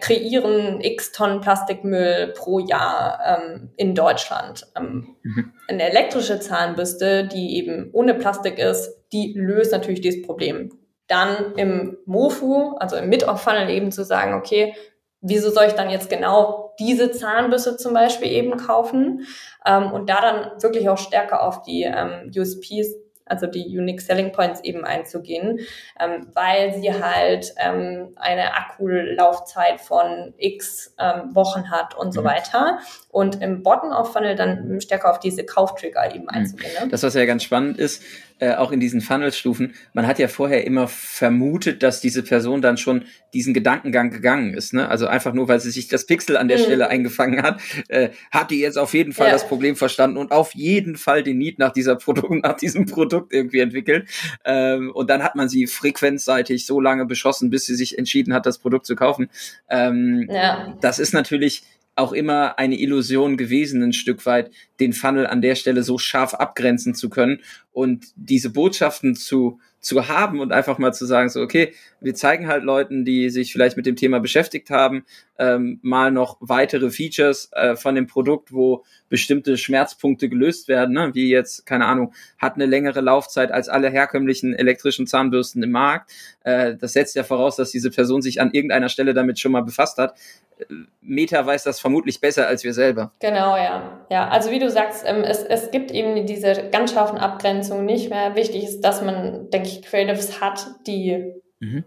kreieren x Tonnen Plastikmüll pro Jahr ähm, in Deutschland. Ähm, mhm. Eine elektrische Zahnbürste, die eben ohne Plastik ist, die löst natürlich dieses Problem. Dann im MOFU, also im Mid-Off-Funnel eben zu sagen, okay, wieso soll ich dann jetzt genau diese Zahnbürste zum Beispiel eben kaufen? Ähm, und da dann wirklich auch stärker auf die ähm, USPs also die Unique Selling Points eben einzugehen, ähm, weil sie halt ähm, eine Akkulaufzeit von x ähm, Wochen hat und mhm. so weiter. Und im Bottom-of-Funnel dann stärker auf diese Kauftrigger eben mhm. einzugehen. Ne? Das, was ja ganz spannend ist, äh, auch in diesen Funnelstufen, man hat ja vorher immer vermutet, dass diese Person dann schon diesen Gedankengang gegangen ist. Ne? Also einfach nur, weil sie sich das Pixel an der mhm. Stelle eingefangen hat, äh, hat die jetzt auf jeden Fall ja. das Problem verstanden und auf jeden Fall den Need nach dieser Produkt, nach diesem Produkt irgendwie entwickelt. Ähm, und dann hat man sie frequenzseitig so lange beschossen, bis sie sich entschieden hat, das Produkt zu kaufen. Ähm, ja. Das ist natürlich auch immer eine Illusion gewesen, ein Stück weit, den Funnel an der Stelle so scharf abgrenzen zu können und diese Botschaften zu, zu haben und einfach mal zu sagen, so, okay, wir zeigen halt Leuten, die sich vielleicht mit dem Thema beschäftigt haben, ähm, mal noch weitere Features äh, von dem Produkt, wo bestimmte Schmerzpunkte gelöst werden, ne? wie jetzt, keine Ahnung, hat eine längere Laufzeit als alle herkömmlichen elektrischen Zahnbürsten im Markt. Äh, das setzt ja voraus, dass diese Person sich an irgendeiner Stelle damit schon mal befasst hat. Meta weiß das vermutlich besser als wir selber. Genau, ja. Ja, also wie du sagst, ähm, es, es gibt eben diese ganz scharfen Abgrenzungen nicht mehr. Wichtig ist, dass man, denke ich, Creatives hat, die mhm.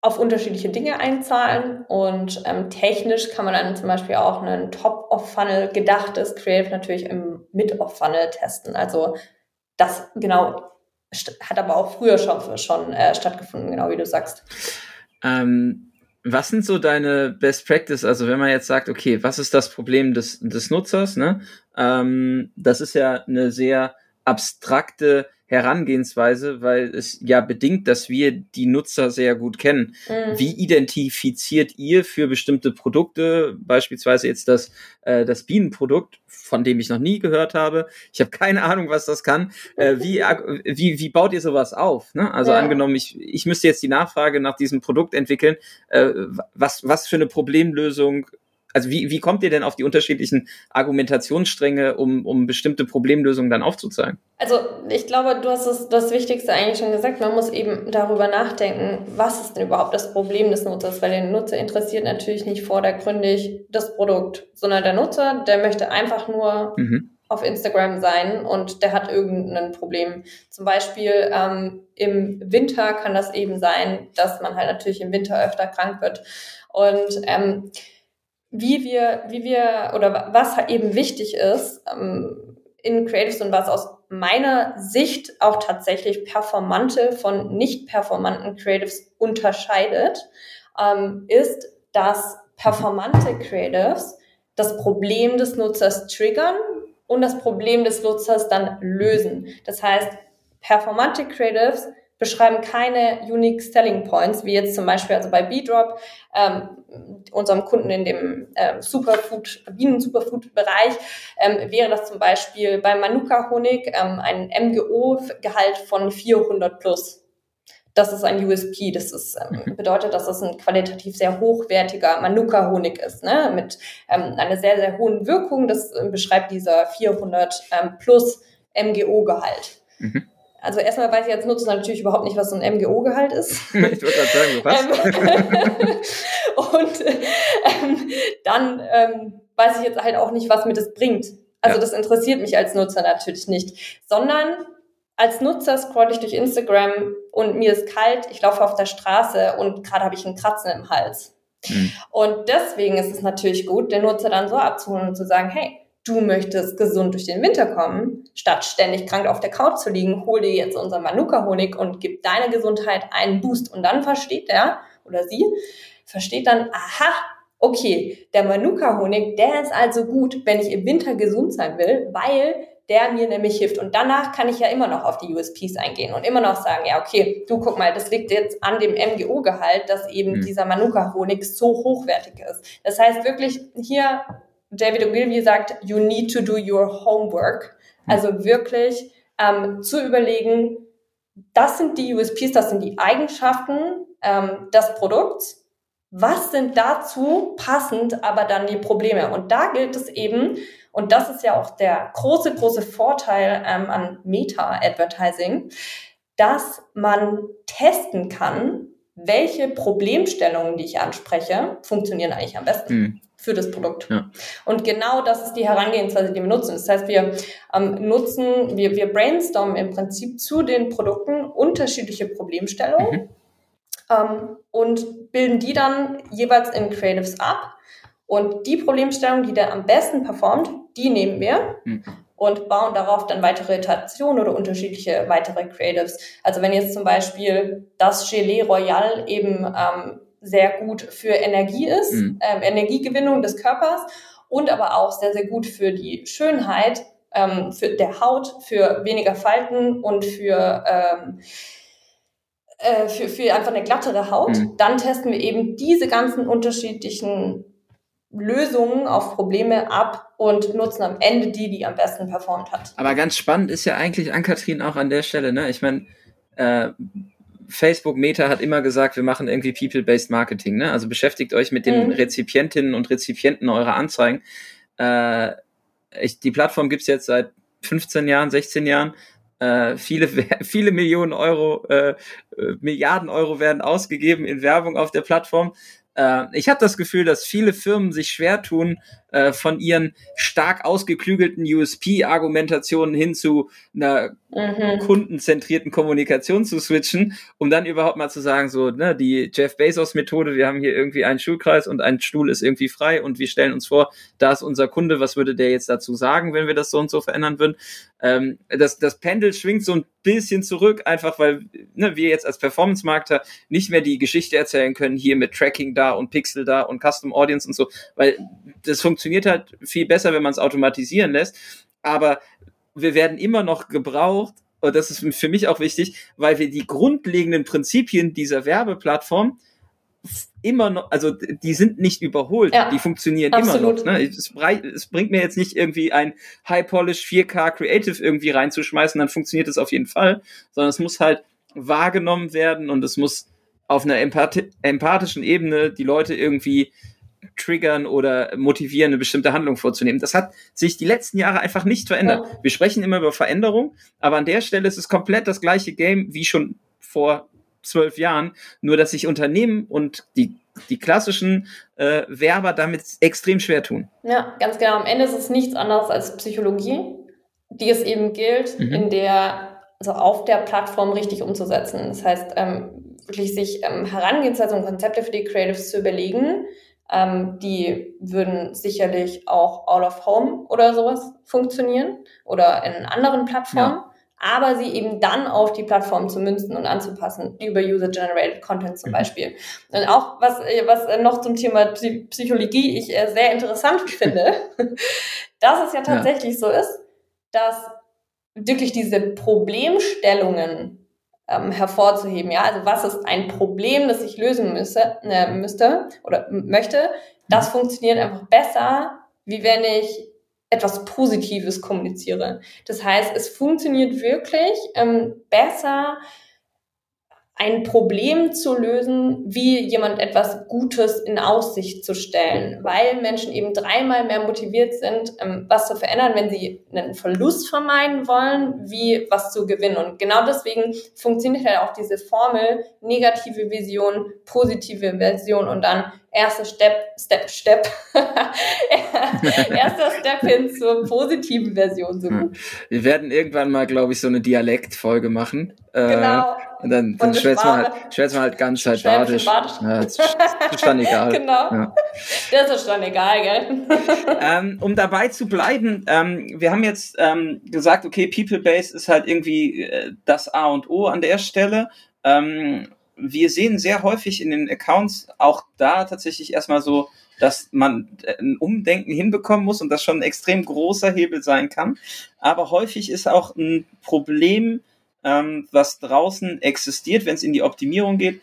auf unterschiedliche Dinge einzahlen und ähm, technisch kann man dann zum Beispiel auch einen Top-of-Funnel gedachtes Creative natürlich im Mid-of-Funnel testen. Also das genau hat aber auch früher schon, schon äh, stattgefunden, genau wie du sagst. Ähm, was sind so deine Best Practice? Also wenn man jetzt sagt, okay, was ist das Problem des, des Nutzers? Ne? Ähm, das ist ja eine sehr abstrakte Herangehensweise, weil es ja bedingt, dass wir die Nutzer sehr gut kennen. Mhm. Wie identifiziert ihr für bestimmte Produkte, beispielsweise jetzt das, äh, das Bienenprodukt, von dem ich noch nie gehört habe? Ich habe keine Ahnung, was das kann. Äh, wie, wie, wie baut ihr sowas auf? Ne? Also ja. angenommen, ich, ich müsste jetzt die Nachfrage nach diesem Produkt entwickeln. Äh, was, was für eine Problemlösung also wie, wie kommt ihr denn auf die unterschiedlichen Argumentationsstränge, um, um bestimmte Problemlösungen dann aufzuzeigen? Also ich glaube, du hast es, das Wichtigste eigentlich schon gesagt. Man muss eben darüber nachdenken, was ist denn überhaupt das Problem des Nutzers, weil den Nutzer interessiert natürlich nicht vordergründig das Produkt, sondern der Nutzer, der möchte einfach nur mhm. auf Instagram sein und der hat irgendein Problem. Zum Beispiel ähm, im Winter kann das eben sein, dass man halt natürlich im Winter öfter krank wird. Und ähm, wie wir, wie wir oder was eben wichtig ist ähm, in Creatives und was aus meiner Sicht auch tatsächlich performante von nicht performanten Creatives unterscheidet, ähm, ist, dass performante Creatives das Problem des Nutzers triggern und das Problem des Nutzers dann lösen. Das heißt, performante Creatives beschreiben keine Unique Selling Points, wie jetzt zum Beispiel also bei B-Drop, ähm, unserem Kunden in dem äh, Superfood, Bienen-Superfood-Bereich, ähm, wäre das zum Beispiel bei Manuka-Honig ähm, ein MGO-Gehalt von 400 plus. Das ist ein USP. Das ist, ähm, mhm. bedeutet, dass das ein qualitativ sehr hochwertiger Manuka-Honig ist, ne? mit ähm, einer sehr, sehr hohen Wirkung. Das äh, beschreibt dieser 400 ähm, plus MGO-Gehalt. Mhm. Also erstmal weiß ich als Nutzer natürlich überhaupt nicht, was so ein MGO-Gehalt ist. ich wollte gerade sagen, was? und ähm, dann ähm, weiß ich jetzt halt auch nicht, was mir das bringt. Also ja. das interessiert mich als Nutzer natürlich nicht, sondern als Nutzer scroll ich durch Instagram und mir ist kalt, ich laufe auf der Straße und gerade habe ich einen Kratzen im Hals. Mhm. Und deswegen ist es natürlich gut, den Nutzer dann so abzuholen und zu sagen, hey, du möchtest gesund durch den Winter kommen, statt ständig krank auf der Couch zu liegen, hol dir jetzt unser Manuka-Honig und gib deiner Gesundheit einen Boost. Und dann versteht er oder sie, versteht dann, aha, okay, der Manuka-Honig, der ist also gut, wenn ich im Winter gesund sein will, weil der mir nämlich hilft. Und danach kann ich ja immer noch auf die USPs eingehen und immer noch sagen, ja, okay, du guck mal, das liegt jetzt an dem MGO-Gehalt, dass eben mhm. dieser Manuka-Honig so hochwertig ist. Das heißt wirklich hier David Ogilvy sagt, you need to do your homework. Also wirklich ähm, zu überlegen, das sind die USPs, das sind die Eigenschaften ähm, des Produkts. Was sind dazu passend, aber dann die Probleme? Und da gilt es eben, und das ist ja auch der große, große Vorteil ähm, an Meta-Advertising, dass man testen kann, welche Problemstellungen, die ich anspreche, funktionieren eigentlich am besten. Für das Produkt. Ja. Und genau das ist die Herangehensweise, die wir nutzen. Das heißt, wir ähm, nutzen, wir, wir brainstormen im Prinzip zu den Produkten unterschiedliche Problemstellungen mhm. ähm, und bilden die dann jeweils in Creatives ab. Und die Problemstellung, die da am besten performt, die nehmen wir mhm. und bauen darauf dann weitere Iterationen oder unterschiedliche weitere Creatives. Also wenn jetzt zum Beispiel das Gelee Royal eben ähm, sehr gut für Energie ist, mhm. ähm, Energiegewinnung des Körpers und aber auch sehr, sehr gut für die Schönheit ähm, für der Haut, für weniger Falten und für, ähm, äh, für, für einfach eine glattere Haut. Mhm. Dann testen wir eben diese ganzen unterschiedlichen Lösungen auf Probleme ab und nutzen am Ende die, die am besten performt hat. Aber ganz spannend ist ja eigentlich an Kathrin auch an der Stelle, ne? Ich meine, äh, Facebook Meta hat immer gesagt, wir machen irgendwie People-Based Marketing. Ne? Also beschäftigt euch mit den mhm. Rezipientinnen und Rezipienten eurer Anzeigen. Äh, ich, die Plattform gibt's jetzt seit 15 Jahren, 16 Jahren. Äh, viele, viele Millionen Euro, äh, äh, Milliarden Euro werden ausgegeben in Werbung auf der Plattform. Äh, ich habe das Gefühl, dass viele Firmen sich schwer tun, äh, von ihren stark ausgeklügelten USP-Argumentationen hin zu einer mhm. kundenzentrierten Kommunikation zu switchen, um dann überhaupt mal zu sagen, so, ne, die Jeff Bezos-Methode, wir haben hier irgendwie einen Schulkreis und ein Stuhl ist irgendwie frei und wir stellen uns vor, da ist unser Kunde, was würde der jetzt dazu sagen, wenn wir das so und so verändern würden? Ähm, das, das Pendel schwingt so ein bisschen zurück, einfach weil ne, wir jetzt als Performance-Markter nicht mehr die Geschichte erzählen können, hier mit Tracking da und Pixel da und Custom Audience und so, weil das funktioniert halt viel besser, wenn man es automatisieren lässt. Aber wir werden immer noch gebraucht, und das ist für mich auch wichtig, weil wir die grundlegenden Prinzipien dieser Werbeplattform immer noch, also die sind nicht überholt, ja, die funktionieren absolut. immer noch. Ne? Es, es, bringt mir jetzt nicht irgendwie ein High-Polish 4K Creative irgendwie reinzuschmeißen, dann funktioniert es auf jeden Fall, sondern es muss halt wahrgenommen werden und es muss auf einer empath empathischen Ebene die Leute irgendwie triggern oder motivieren, eine bestimmte Handlung vorzunehmen. Das hat sich die letzten Jahre einfach nicht verändert. Ja. Wir sprechen immer über Veränderung, aber an der Stelle ist es komplett das gleiche Game wie schon vor zwölf Jahren, nur dass sich Unternehmen und die die klassischen äh, Werber damit extrem schwer tun. Ja, ganz genau. Am Ende ist es nichts anderes als Psychologie, die es eben gilt, mhm. in der, also auf der Plattform richtig umzusetzen. Das heißt, ähm, wirklich sich ähm, Herangehensweise und Konzepte für die Creatives zu überlegen, ähm, die würden sicherlich auch All of Home oder sowas funktionieren oder in anderen Plattformen. Ja. Aber sie eben dann auf die Plattform zu münzen und anzupassen, über User-Generated Content zum mhm. Beispiel. Und auch was, was noch zum Thema Psychologie ich äh, sehr interessant finde, dass es ja tatsächlich ja. so ist, dass wirklich diese Problemstellungen ähm, hervorzuheben. Ja, also was ist ein Problem, das ich lösen müsse, äh, müsste oder möchte? Das funktioniert einfach besser, wie wenn ich etwas Positives kommuniziere. Das heißt, es funktioniert wirklich ähm, besser, ein Problem zu lösen, wie jemand etwas Gutes in Aussicht zu stellen, weil Menschen eben dreimal mehr motiviert sind, ähm, was zu verändern, wenn sie einen Verlust vermeiden wollen, wie was zu gewinnen. Und genau deswegen funktioniert halt auch diese Formel negative Vision, positive Version und dann erster Step, Step, Step, erster Step hin zur positiven Version so gut. Wir werden irgendwann mal, glaube ich, so eine Dialektfolge machen. Äh, genau. Und dann, dann schwätzt man, halt, schwätzt man halt ganz halt badisch. Ja, ist, ist dann egal. genau. Ja. Das ist dann egal, gell? ähm, um dabei zu bleiben, ähm, wir haben jetzt ähm, gesagt, okay, People Base ist halt irgendwie äh, das A und O an der Stelle. Ähm, wir sehen sehr häufig in den Accounts auch da tatsächlich erstmal so, dass man ein Umdenken hinbekommen muss und das schon ein extrem großer Hebel sein kann. Aber häufig ist auch ein Problem, ähm, was draußen existiert, wenn es in die Optimierung geht.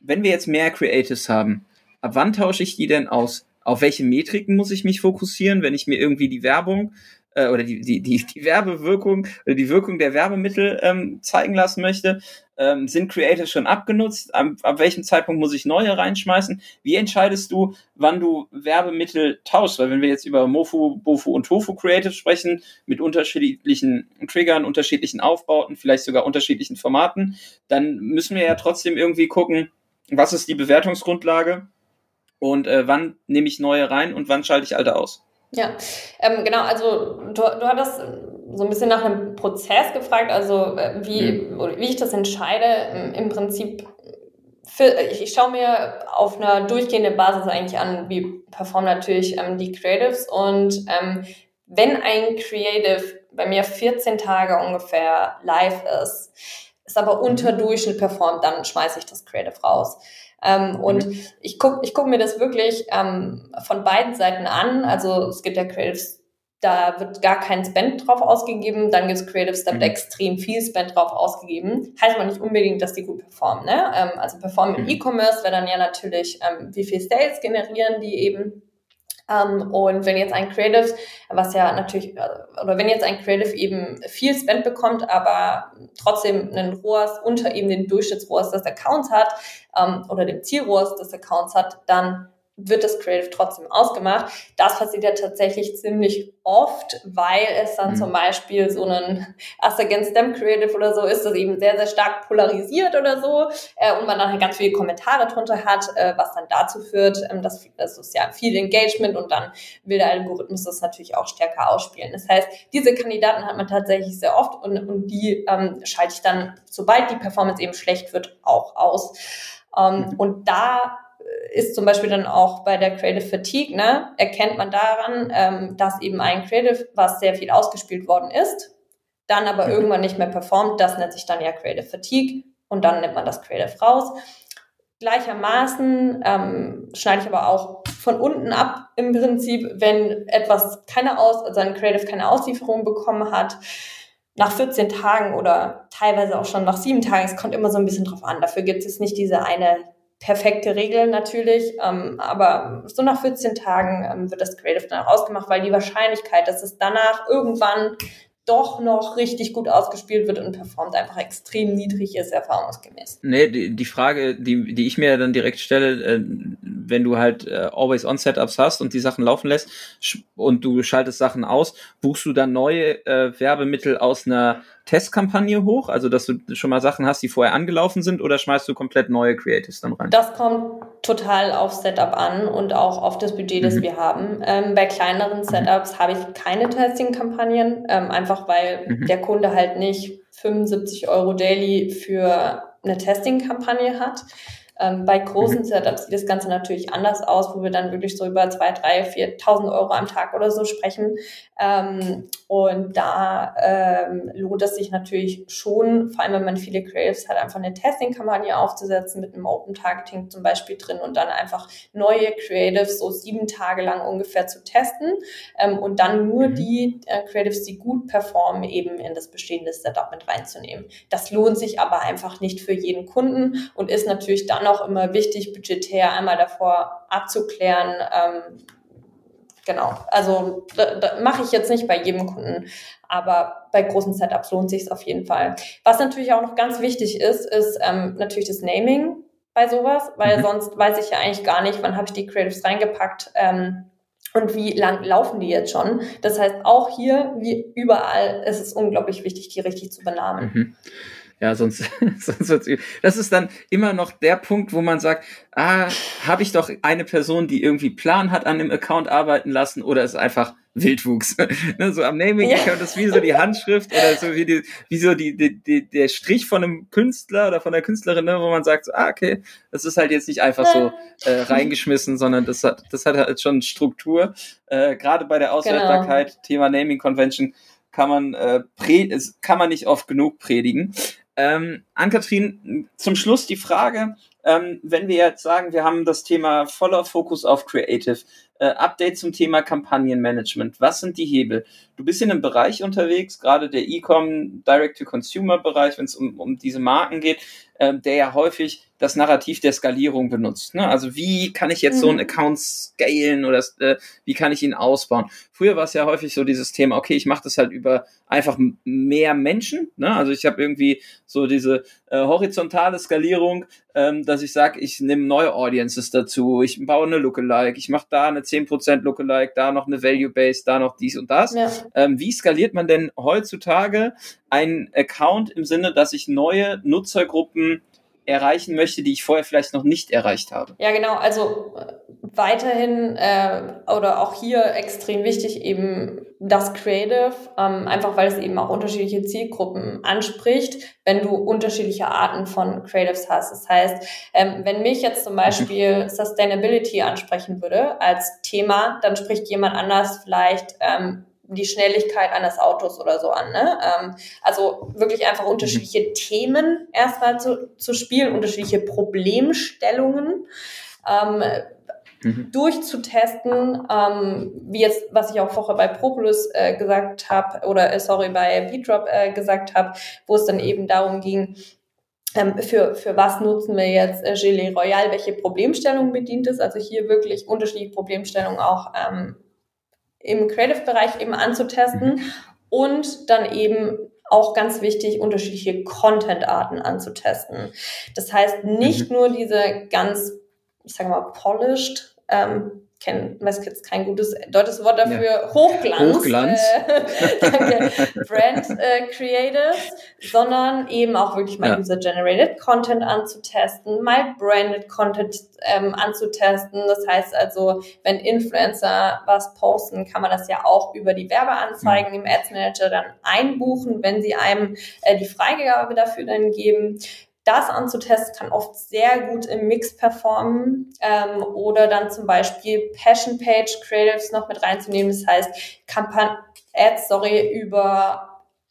Wenn wir jetzt mehr Creatives haben, ab wann tausche ich die denn aus? Auf welche Metriken muss ich mich fokussieren, wenn ich mir irgendwie die Werbung äh, oder die, die, die, die Werbewirkung oder die Wirkung der Werbemittel ähm, zeigen lassen möchte? Ähm, sind Creatives schon abgenutzt? Ab, ab welchem Zeitpunkt muss ich neue reinschmeißen? Wie entscheidest du, wann du Werbemittel tauschst? Weil wenn wir jetzt über Mofu, Bofu und Tofu Creatives sprechen, mit unterschiedlichen Triggern, unterschiedlichen Aufbauten, vielleicht sogar unterschiedlichen Formaten, dann müssen wir ja trotzdem irgendwie gucken, was ist die Bewertungsgrundlage und äh, wann nehme ich neue rein und wann schalte ich alte aus? Ja, ähm, genau, also du, du hattest so ein bisschen nach einem Prozess gefragt, also äh, wie, mhm. wie ich das entscheide. Im Prinzip, für, ich, schaue mir auf einer durchgehenden Basis eigentlich an, wie performen natürlich ähm, die Creatives und ähm, wenn ein Creative bei mir 14 Tage ungefähr live ist, ist aber mhm. unter Durchschnitt performt, dann schmeiße ich das Creative raus. Ähm, mhm. Und ich gucke ich guck mir das wirklich ähm, von beiden Seiten an. Also es gibt ja Creatives, da wird gar kein Spend drauf ausgegeben. Dann gibt es Creatives, da wird mhm. extrem viel Spend drauf ausgegeben. Heißt aber nicht unbedingt, dass die gut performen. Ne? Ähm, also performen im mhm. E-Commerce wäre dann ja natürlich, ähm, wie viel Sales generieren die eben. Ähm, und wenn jetzt ein Creative, was ja natürlich, äh, oder wenn jetzt ein Creative eben viel Spend bekommt, aber trotzdem einen ROAS unter eben den Durchschnittsrohrs des Accounts hat, ähm, oder dem Zielrohrs des Accounts hat, dann wird das Creative trotzdem ausgemacht. Das passiert ja tatsächlich ziemlich oft, weil es dann mhm. zum Beispiel so ein Us Against Them Creative oder so ist, das eben sehr, sehr stark polarisiert oder so äh, und man dann halt ganz viele Kommentare drunter hat, äh, was dann dazu führt, ähm, dass das ist ja viel Engagement und dann will der Algorithmus das natürlich auch stärker ausspielen. Das heißt, diese Kandidaten hat man tatsächlich sehr oft und, und die ähm, schalte ich dann, sobald die Performance eben schlecht wird, auch aus. Ähm, mhm. Und da ist zum Beispiel dann auch bei der Creative Fatigue, ne, erkennt man daran, ähm, dass eben ein Creative, was sehr viel ausgespielt worden ist, dann aber mhm. irgendwann nicht mehr performt, das nennt sich dann ja Creative Fatigue und dann nimmt man das Creative raus. Gleichermaßen ähm, schneide ich aber auch von unten ab im Prinzip, wenn etwas keine Aus, also ein Creative keine Auslieferung bekommen hat, nach 14 Tagen oder teilweise auch schon nach sieben Tagen, es kommt immer so ein bisschen drauf an. Dafür gibt es nicht diese eine perfekte Regeln natürlich, ähm, aber so nach 14 Tagen ähm, wird das Creative dann rausgemacht, weil die Wahrscheinlichkeit, dass es danach irgendwann doch noch richtig gut ausgespielt wird und performt, einfach extrem niedrig ist, erfahrungsgemäß. Nee, die, die Frage, die, die ich mir dann direkt stelle, äh, wenn du halt äh, Always-On-Setups hast und die Sachen laufen lässt und du schaltest Sachen aus, buchst du dann neue äh, Werbemittel aus einer Testkampagne hoch? Also, dass du schon mal Sachen hast, die vorher angelaufen sind oder schmeißt du komplett neue Creatives dann rein? Das kommt total auf Setup an und auch auf das Budget, das mhm. wir haben. Ähm, bei kleineren mhm. Setups mhm. habe ich keine Testing-Kampagnen, ähm, einfach weil mhm. der Kunde halt nicht 75 Euro daily für eine Testing-Kampagne hat. Ähm, bei großen mhm. Setups sieht das Ganze natürlich anders aus, wo wir dann wirklich so über 2.000, 3.000, 4.000 Euro am Tag oder so sprechen. Ähm, und da ähm, lohnt es sich natürlich schon, vor allem wenn man viele Creatives hat, einfach eine Testing-Kampagne aufzusetzen mit einem Open Targeting zum Beispiel drin und dann einfach neue Creatives so sieben Tage lang ungefähr zu testen ähm, und dann nur mhm. die äh, Creatives, die gut performen, eben in das bestehende Setup mit reinzunehmen. Das lohnt sich aber einfach nicht für jeden Kunden und ist natürlich dann auch immer wichtig, budgetär einmal davor abzuklären, ähm, genau. Also mache ich jetzt nicht bei jedem Kunden, aber bei großen Setups lohnt sich es auf jeden Fall. Was natürlich auch noch ganz wichtig ist, ist ähm, natürlich das Naming bei sowas, weil mhm. sonst weiß ich ja eigentlich gar nicht, wann habe ich die Creatives reingepackt. Ähm, und wie lang laufen die jetzt schon? Das heißt, auch hier, wie überall, ist es unglaublich wichtig, die richtig zu benamen. Mhm. Ja, sonst, sonst wird's, das ist dann immer noch der Punkt, wo man sagt, ah, habe ich doch eine Person, die irgendwie Plan hat an dem Account arbeiten lassen oder ist einfach Wildwuchs. ne, so am Naming-Account ja. ist wie so die Handschrift oder so wie, die, wie so die, die, die, der Strich von einem Künstler oder von der Künstlerin, ne, wo man sagt, so, ah, okay, das ist halt jetzt nicht einfach so äh, reingeschmissen, sondern das hat, das hat halt schon Struktur. Äh, Gerade bei der Auswertbarkeit, genau. Thema Naming Convention, kann man, äh, pre kann man nicht oft genug predigen. Ähm, Ann-Kathrin, zum Schluss die Frage, ähm, wenn wir jetzt sagen, wir haben das Thema voller Fokus auf Creative, äh, Update zum Thema Kampagnenmanagement, was sind die Hebel? Du bist in einem Bereich unterwegs, gerade der E-Com, Direct-to-Consumer-Bereich, wenn es um, um diese Marken geht, äh, der ja häufig das Narrativ der Skalierung benutzt. Ne? Also wie kann ich jetzt mhm. so einen mhm. Account scalen oder äh, wie kann ich ihn ausbauen? Früher war es ja häufig so dieses Thema, okay, ich mache das halt über einfach mehr Menschen. Ne? Also ich habe irgendwie so diese äh, horizontale Skalierung, ähm, dass ich sage, ich nehme neue Audiences dazu, ich baue eine Lookalike, ich mache da eine 10% Lookalike, da noch eine Value Base, da noch dies und das. Ja. Ähm, wie skaliert man denn heutzutage einen Account im Sinne, dass ich neue Nutzergruppen erreichen möchte, die ich vorher vielleicht noch nicht erreicht habe. Ja, genau. Also äh, weiterhin äh, oder auch hier extrem wichtig eben das Creative, ähm, einfach weil es eben auch unterschiedliche Zielgruppen anspricht, wenn du unterschiedliche Arten von Creatives hast. Das heißt, ähm, wenn mich jetzt zum Beispiel Sustainability ansprechen würde als Thema, dann spricht jemand anders vielleicht ähm, die Schnelligkeit eines Autos oder so an. Ne? Ähm, also wirklich einfach unterschiedliche mhm. Themen erstmal zu, zu spielen, unterschiedliche Problemstellungen. Ähm, mhm. durchzutesten, ähm, wie jetzt, was ich auch vorher bei Propolis äh, gesagt habe, oder äh, sorry, bei Beatrop äh, gesagt habe, wo es dann eben darum ging, ähm, für, für was nutzen wir jetzt äh, Gelee Royal, welche Problemstellungen bedient es, also hier wirklich unterschiedliche Problemstellungen auch ähm, im Creative-Bereich eben anzutesten mhm. und dann eben auch ganz wichtig, unterschiedliche Content-Arten anzutesten. Das heißt, nicht mhm. nur diese ganz, ich sage mal, polished ähm, kenne, weiß jetzt kein gutes deutsches Wort dafür, ja. Hochglanz, Hochglanz. Äh, danke, Brand äh, Creative, sondern eben auch wirklich mal ja. User-Generated Content anzutesten, mal Branded Content ähm, anzutesten. Das heißt also, wenn Influencer was posten, kann man das ja auch über die Werbeanzeigen mhm. im Ads Manager dann einbuchen, wenn sie einem äh, die Freigabe dafür dann geben das anzutesten kann oft sehr gut im Mix performen ähm, oder dann zum Beispiel Passion Page Creatives noch mit reinzunehmen. Das heißt, Kampagnen, Ads, sorry, über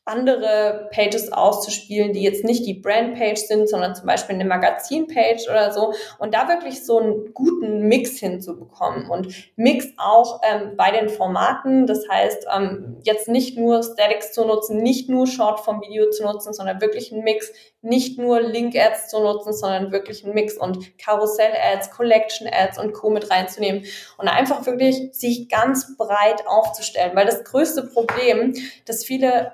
andere Pages auszuspielen, die jetzt nicht die Brand-Page sind, sondern zum Beispiel eine Magazin-Page oder so. Und da wirklich so einen guten Mix hinzubekommen. Und Mix auch ähm, bei den Formaten. Das heißt, ähm, jetzt nicht nur Statics zu nutzen, nicht nur Short-Form-Video zu nutzen, sondern wirklich einen Mix. Nicht nur Link-Ads zu nutzen, sondern wirklich einen Mix und Karussell-Ads, Collection-Ads und Co. mit reinzunehmen. Und einfach wirklich sich ganz breit aufzustellen. Weil das größte Problem, dass viele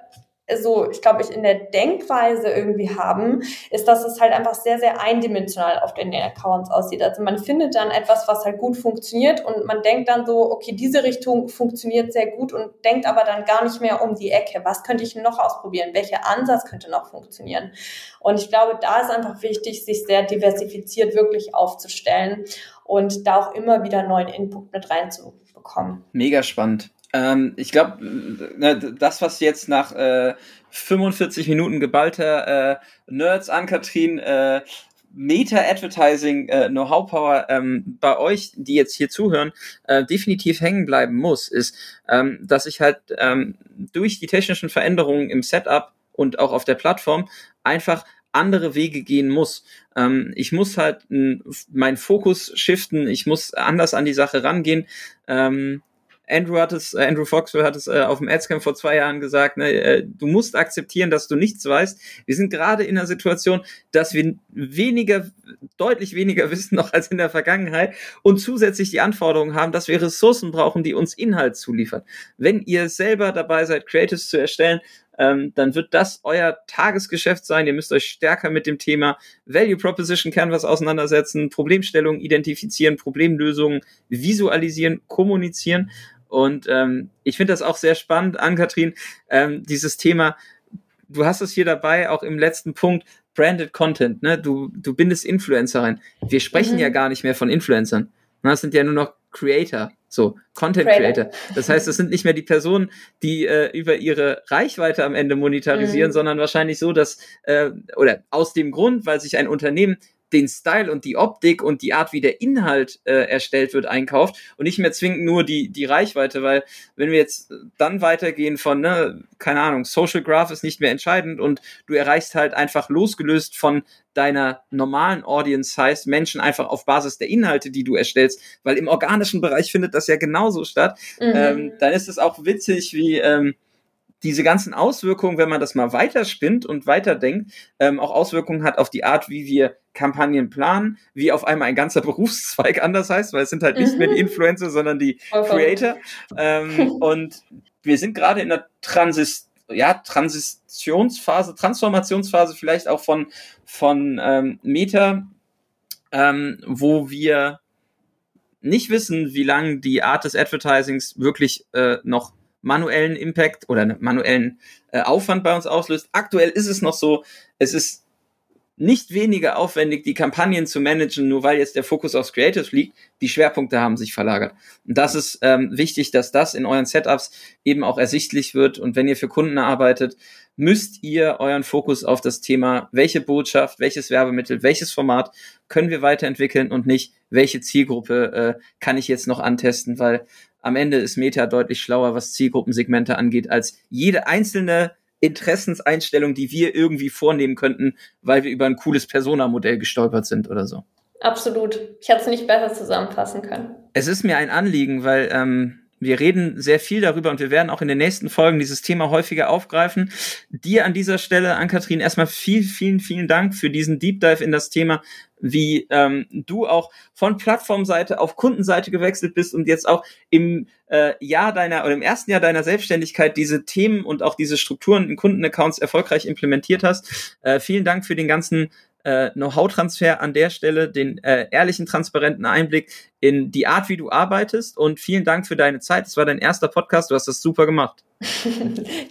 so, ich glaube, ich in der Denkweise irgendwie haben, ist, dass es halt einfach sehr, sehr eindimensional auf den Accounts aussieht. Also man findet dann etwas, was halt gut funktioniert und man denkt dann so, okay, diese Richtung funktioniert sehr gut und denkt aber dann gar nicht mehr um die Ecke. Was könnte ich noch ausprobieren? Welcher Ansatz könnte noch funktionieren? Und ich glaube, da ist einfach wichtig, sich sehr diversifiziert wirklich aufzustellen und da auch immer wieder neuen Input mit reinzubekommen. Mega spannend. Ähm, ich glaube, ne, das, was jetzt nach äh, 45 Minuten geballter äh, Nerds an Katrin äh, Meta-Advertising äh, Know-how-Power ähm, bei euch, die jetzt hier zuhören, äh, definitiv hängen bleiben muss, ist, ähm, dass ich halt ähm, durch die technischen Veränderungen im Setup und auch auf der Plattform einfach andere Wege gehen muss. Ähm, ich muss halt meinen Fokus shiften, ich muss anders an die Sache rangehen. Ähm, Andrew hat es, äh, Andrew Foxwell hat es äh, auf dem Adscamp vor zwei Jahren gesagt, ne, äh, du musst akzeptieren, dass du nichts weißt. Wir sind gerade in einer Situation, dass wir weniger, deutlich weniger wissen noch als in der Vergangenheit und zusätzlich die Anforderungen haben, dass wir Ressourcen brauchen, die uns Inhalt zuliefern. Wenn ihr selber dabei seid, Creatives zu erstellen, ähm, dann wird das euer Tagesgeschäft sein. Ihr müsst euch stärker mit dem Thema Value Proposition Canvas auseinandersetzen, Problemstellungen identifizieren, Problemlösungen visualisieren, kommunizieren. Und ähm, ich finde das auch sehr spannend, Ann-Kathrin, ähm, dieses Thema, du hast es hier dabei, auch im letzten Punkt, Branded Content, ne? Du, du bindest Influencer rein. Wir sprechen mhm. ja gar nicht mehr von Influencern. Das sind ja nur noch Creator, so Content Creator. Das heißt, das sind nicht mehr die Personen, die äh, über ihre Reichweite am Ende monetarisieren, mhm. sondern wahrscheinlich so, dass äh, oder aus dem Grund, weil sich ein Unternehmen den Style und die Optik und die Art, wie der Inhalt äh, erstellt wird, einkauft und nicht mehr zwingend nur die, die Reichweite, weil wenn wir jetzt dann weitergehen von, ne, keine Ahnung, Social Graph ist nicht mehr entscheidend und du erreichst halt einfach losgelöst von deiner normalen Audience heißt Menschen einfach auf Basis der Inhalte, die du erstellst, weil im organischen Bereich findet das ja genauso statt, mhm. ähm, dann ist es auch witzig, wie ähm, diese ganzen Auswirkungen, wenn man das mal weiterspinnt und weiterdenkt, ähm, auch Auswirkungen hat auf die Art, wie wir Kampagnen planen, wie auf einmal ein ganzer Berufszweig anders heißt, weil es sind halt nicht mhm. mehr die mhm. Influencer, sondern die Creator. Ähm, und wir sind gerade in der Transis ja, Transitionsphase, Transformationsphase vielleicht auch von, von ähm, Meta, ähm, wo wir nicht wissen, wie lange die Art des Advertisings wirklich äh, noch manuellen Impact oder manuellen äh, Aufwand bei uns auslöst. Aktuell ist es noch so, es ist nicht weniger aufwendig, die Kampagnen zu managen, nur weil jetzt der Fokus aufs Creative liegt. Die Schwerpunkte haben sich verlagert. Und das ist ähm, wichtig, dass das in euren Setups eben auch ersichtlich wird. Und wenn ihr für Kunden arbeitet, müsst ihr euren Fokus auf das Thema, welche Botschaft, welches Werbemittel, welches Format können wir weiterentwickeln und nicht, welche Zielgruppe äh, kann ich jetzt noch antesten, weil am Ende ist Meta deutlich schlauer, was Zielgruppensegmente angeht, als jede einzelne Interessenseinstellung, die wir irgendwie vornehmen könnten, weil wir über ein cooles Persona-Modell gestolpert sind oder so. Absolut. Ich hätte es nicht besser zusammenfassen können. Es ist mir ein Anliegen, weil ähm, wir reden sehr viel darüber und wir werden auch in den nächsten Folgen dieses Thema häufiger aufgreifen. Dir an dieser Stelle, Ann-Kathrin, erstmal viel, vielen, vielen Dank für diesen Deep Dive in das Thema, wie ähm, du auch von Plattformseite auf Kundenseite gewechselt bist und jetzt auch im äh, Jahr deiner oder im ersten Jahr deiner Selbstständigkeit diese Themen und auch diese Strukturen in Kundenaccounts erfolgreich implementiert hast. Äh, vielen Dank für den ganzen äh, Know-how-Transfer an der Stelle, den äh, ehrlichen, transparenten Einblick in die Art, wie du arbeitest und vielen Dank für deine Zeit. Es war dein erster Podcast, du hast das super gemacht.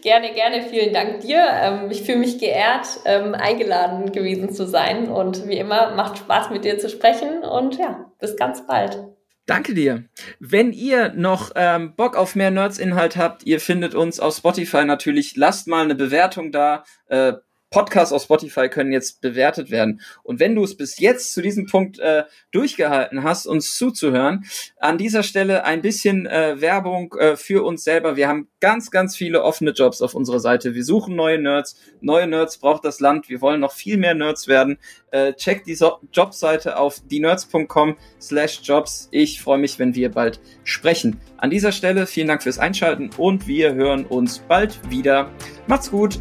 gerne, gerne, vielen Dank dir. Ähm, ich fühle mich geehrt, ähm, eingeladen gewesen zu sein und wie immer macht Spaß mit dir zu sprechen und ja, bis ganz bald. Danke dir. Wenn ihr noch ähm, Bock auf mehr Nerds-Inhalt habt, ihr findet uns auf Spotify natürlich. Lasst mal eine Bewertung da. Äh, Podcasts auf Spotify können jetzt bewertet werden. Und wenn du es bis jetzt zu diesem Punkt äh, durchgehalten hast, uns zuzuhören, an dieser Stelle ein bisschen äh, Werbung äh, für uns selber. Wir haben ganz, ganz viele offene Jobs auf unserer Seite. Wir suchen neue Nerds. Neue Nerds braucht das Land. Wir wollen noch viel mehr Nerds werden. Äh, checkt die so Jobseite auf dienerds.com slash jobs. Ich freue mich, wenn wir bald sprechen. An dieser Stelle vielen Dank fürs Einschalten und wir hören uns bald wieder. Macht's gut.